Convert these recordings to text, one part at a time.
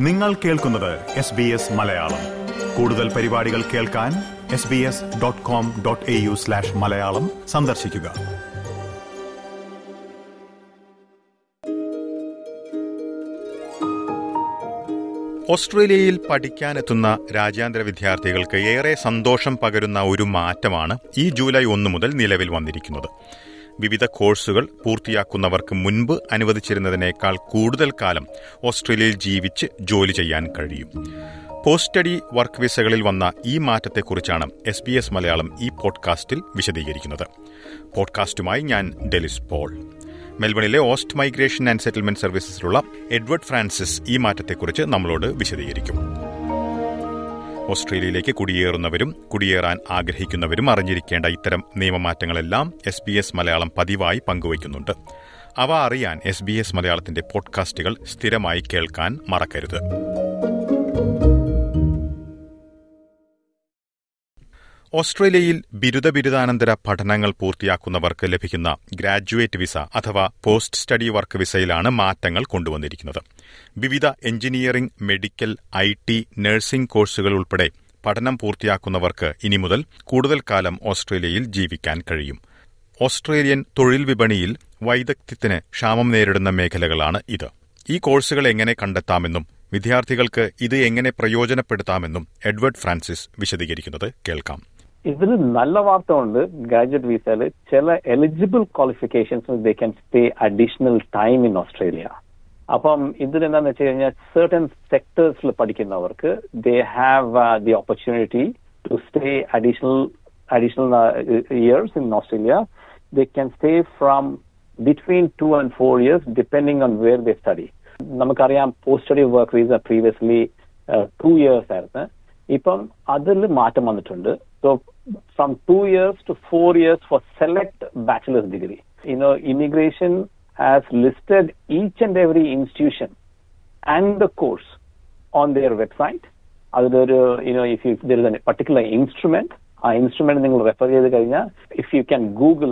നിങ്ങൾ കേൾക്കുന്നത് S B S Malayalam. കൂടുതൽ പരിപാടികൾ കേൾക്കാൻ S B S dot com dot A U slash Malayalam സന്ദർശിക്കുക. ഓസ്ട്രേലിയയിൽ പഠിക്കാനെത്തുന്ന രാജ്യാന്തര വിദ്യാർത്ഥികൾക്ക് ഏറെ സന്തോഷം പകരുന്ന ഒരു മാറ്റമാണ് ഈ ജൂലൈ ഒന്ന് മുതൽ നിലവിൽ വന്നിരിക്കുന്നത്. വിവിധ കോഴ്സുകൾ പൂർത്തിയാക്കുന്നവർക്ക് മുൻപ് അനുവദിച്ചിരുന്നതിനേക്കാൾ കൂടുതൽ കാലം ഓസ്ട്രേലിയയിൽ ജീവിച്ച് ജോലി ചെയ്യാൻ കഴിയും. പോസ്റ്റ് സ്റ്റഡി വർക്ക് വിസകളിൽ വന്ന ഈ മാറ്റത്തെക്കുറിച്ചാണ് എസ് ബി എസ് മലയാളം ഈ പോഡ്കാസ്റ്റിൽ വിശദീകരിക്കുന്നത്. പോഡ്കാസ്റ്റുമായി ഞാൻ ഡെലിസ് പോൾ. മെൽബണിലെ ഓസ്റ്റ് മൈഗ്രേഷൻ ആൻഡ് സെറ്റിൽമെന്റ് സർവീസസിലുള്ള എഡ്വേർഡ് ഫ്രാൻസിസ് ഈ മാറ്റത്തെക്കുറിച്ച് നമ്മളോട് വിശദീകരിക്കും. ഓസ്ട്രേലിയയിലേക്ക് കുടിയേറുന്നവരും കുടിയേറാൻ ആഗ്രഹിക്കുന്നവരും അറിഞ്ഞിരിക്കേണ്ട ഇത്തരം നിയമമാറ്റങ്ങളെല്ലാം എസ് ബി എസ് മലയാളം പതിവായി പങ്കുവയ്ക്കുന്നുണ്ട്. അവ അറിയാൻ എസ് ബി എസ് മലയാളത്തിന്റെ പോഡ്കാസ്റ്റുകൾ സ്ഥിരമായി കേൾക്കാൻ മറക്കരുത്. ഓസ്ട്രേലിയയിൽ ബിരുദ ബിരുദാനന്തര പഠനങ്ങൾ പൂർത്തിയാക്കുന്നവർക്ക് ലഭിക്കുന്ന ഗ്രാജുവേറ്റ് വിസ അഥവാ പോസ്റ്റ് സ്റ്റഡി വർക്ക് വിസയിലാണ് മാറ്റങ്ങൾ കൊണ്ടുവന്നിരിക്കുന്നത്. വിവിധ engineering medical I T nursing കോഴ്സുകൾ ഉൾപ്പെടെ പഠനം പൂർത്തിയാക്കുന്നവർക്ക് ഇനി മുതൽ കൂടുതൽ കാലം ഓസ്ട്രേലിയയിൽ ജീവിക്കാൻ കഴിയും. ഓസ്ട്രേലിയൻ തൊഴിൽ വിപണിയിൽ വൈദഗ്ധ്യത്തിന് ക്ഷാമം നേരിടുന്ന മേഖലകളാണ് ഇത്. ഈ കോഴ്സുകൾ എങ്ങനെ കണ്ടെത്താമെന്നും വിദ്യാർത്ഥികൾക്ക് ഇത് എങ്ങനെ പ്രയോജനപ്പെടുത്താമെന്നും എഡ്വേർഡ് ഫ്രാൻസിസ് വിശദീകരിക്കുന്നത് കേൾക്കാം. ഇതിൽ നല്ല വാർത്ത ഉണ്ട് ഗ്രാജുവേറ്റ് വിസയിൽ. ചില eligible qualifications they can stay additional time in Australia അപ്പം ഇതിൽ എന്താന്ന് വെച്ച് കഴിഞ്ഞാൽ സെർട്ടൻ സെക്ടേഴ്സിൽ പഠിക്കുന്നവർക്ക് they have the opportunity to stay additional additional years in Australia they can stay from between two and four years depending on where they study നമുക്കറിയാം post study work visa previously two years ആയിരുന്നു. ഇപ്പം അതിൽ മാറ്റം വന്നിട്ടുണ്ട്. so from two years to four years for select bachelors degree you know immigration has listed each and every institution and the course on their website അതിലൊരു you know if you there is a particular instrument ആ instrument നിങ്ങൾ refer ചെയ്ത് കഴിഞ്ഞാൽ if you can Google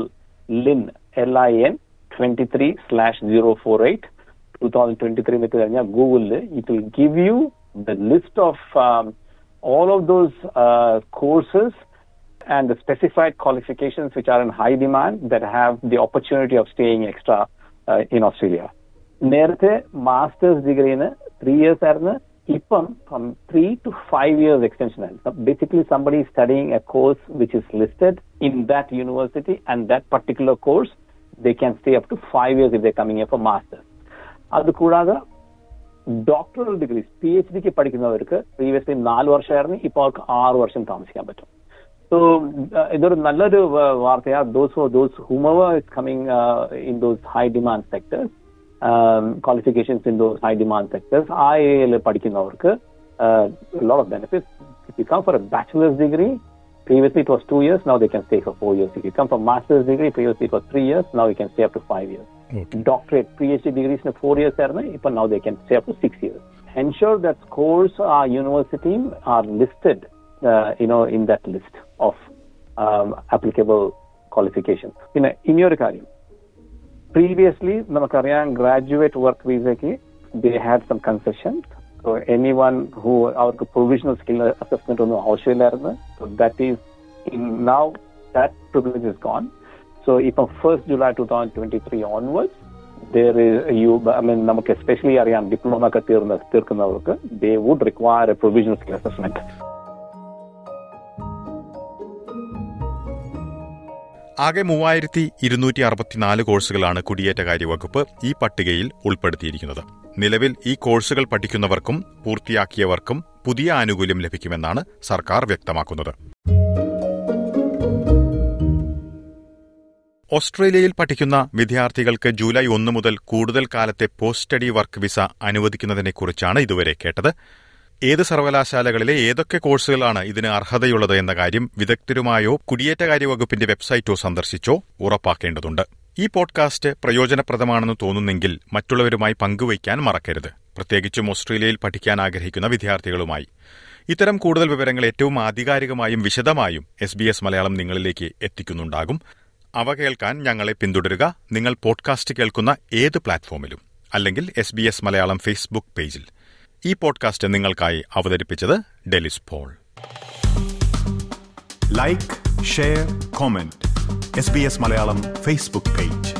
LIN L I N twenty three slash zero four eight two thousand twenty three വെച്ച് കഴിഞ്ഞാൽ ഗൂഗിളിൽ it will give you the list of all of those uh, courses and the specified qualifications which are in high demand that have the opportunity of staying extra uh, in Australia. നേരത്തെ masters ഡിഗ്രിന് three years ആയിരുന്നു ഇപ്പം from three to five years extension ആയിരുന്നു basically somebody studying a course which is listed in that university and that particular course they can stay up to five years if they coming for masters അത് കൂടാതെ doctoral degrees P H ഡിക്ക് പഠിക്കുന്നവർക്ക് previously നാല് വർഷമായിരുന്നു ഇപ്പോൾ അവർക്ക് ആറ് വർഷം താമസിക്കാൻ പറ്റും സോ ഇതൊരു നല്ലൊരു വാർത്തയാ those those whomever is coming in those high demand sectors qualifications in those high demand sectors ആ ഏരിയയിൽ പഠിക്കുന്നവർക്ക് lot of benefits if you come for a bachelors degree Previously it was two years, now they can stay for four years. If you come from master's degree, previously it was three years, now you can stay up to five years. Okay. Doctorate, PhD degrees in four years, but now they can stay up to six years. Ensure that scores our university are listed, uh, you know, in that list of um, applicable qualifications. You know, in your കാര്യം previously നമുക്കറിയാം graduate work വിസയ്ക്ക് they had some concessions so anyone who അവർക്ക് provisional skill assessment ഒന്നും ആവശ്യമില്ലായിരുന്നു so that is in now that privilege is gone So ഇപ്പം first July twenty three onwards there is I mean നമുക്ക് especially അറിയാം diploma ഒക്കെ തീർന്ന് തീർക്കുന്നവർക്ക് they would require a provisional skill assessment. ആകെ മൂവായിരത്തി ഇരുന്നൂറ്റി അറുപത്തിനാല് കോഴ്സുകളാണ് കുടിയേറ്റകാര്യ വകുപ്പ് ഈ പട്ടികയിൽ ഉൾപ്പെടുത്തിയിരിക്കുന്നത്. നിലവിൽ ഈ കോഴ്സുകൾ പഠിക്കുന്നവർക്കും പൂർത്തിയാക്കിയവർക്കും പുതിയ ആനുകൂല്യം ലഭിക്കുമെന്നാണ് സർക്കാർ വ്യക്തമാക്കുന്നത്. ഓസ്ട്രേലിയയിൽ പഠിക്കുന്ന വിദ്യാർത്ഥികൾക്ക് ജൂലൈ ഒന്ന് മുതൽ കൂടുതൽ കാലത്തെ പോസ്റ്റ് സ്റ്റഡി വർക്ക് വിസ അനുവദിക്കുന്നതിനെക്കുറിച്ചാണ് ഇതുവരെ കേട്ടത്. ഏത് സർവകലാശാലകളിലെ ഏതൊക്കെ കോഴ്സുകളാണ് ഇതിന് അർഹതയുള്ളത് എന്ന കാര്യം വിദഗ്ധരുമായോ കുടിയേറ്റകാര്യ വകുപ്പിന്റെ വെബ്സൈറ്റോ സന്ദർശിച്ചോ ഉറപ്പാക്കേണ്ടതുണ്ട്. ഈ പോഡ്കാസ്റ്റ് പ്രയോജനപ്രദമാണെന്ന് തോന്നുന്നെങ്കിൽ മറ്റുള്ളവരുമായി പങ്കുവയ്ക്കാൻ മറക്കരുത്. പ്രത്യേകിച്ചും ഓസ്ട്രേലിയയിൽ പഠിക്കാൻ ആഗ്രഹിക്കുന്ന വിദ്യാർത്ഥികളുമായി. ഇത്തരം കൂടുതൽ വിവരങ്ങൾ ഏറ്റവും ആധികാരികമായും വിശദമായും എസ് ബി എസ് മലയാളം നിങ്ങളിലേക്ക് എത്തിക്കുന്നുണ്ടാകും. അവ കേൾക്കാൻ ഞങ്ങളെ പിന്തുടരുക. നിങ്ങൾ പോഡ്കാസ്റ്റ് കേൾക്കുന്ന ഏത് പ്ലാറ്റ്ഫോമിലും അല്ലെങ്കിൽ S B S Malayalam Facebook പേജിൽ. ഈ പോഡ്കാസ്റ്റ് നിങ്ങൾക്കായി അവതരിപ്പിച്ചത് Delys Paul. Like share comment S B S Malayalam Facebook page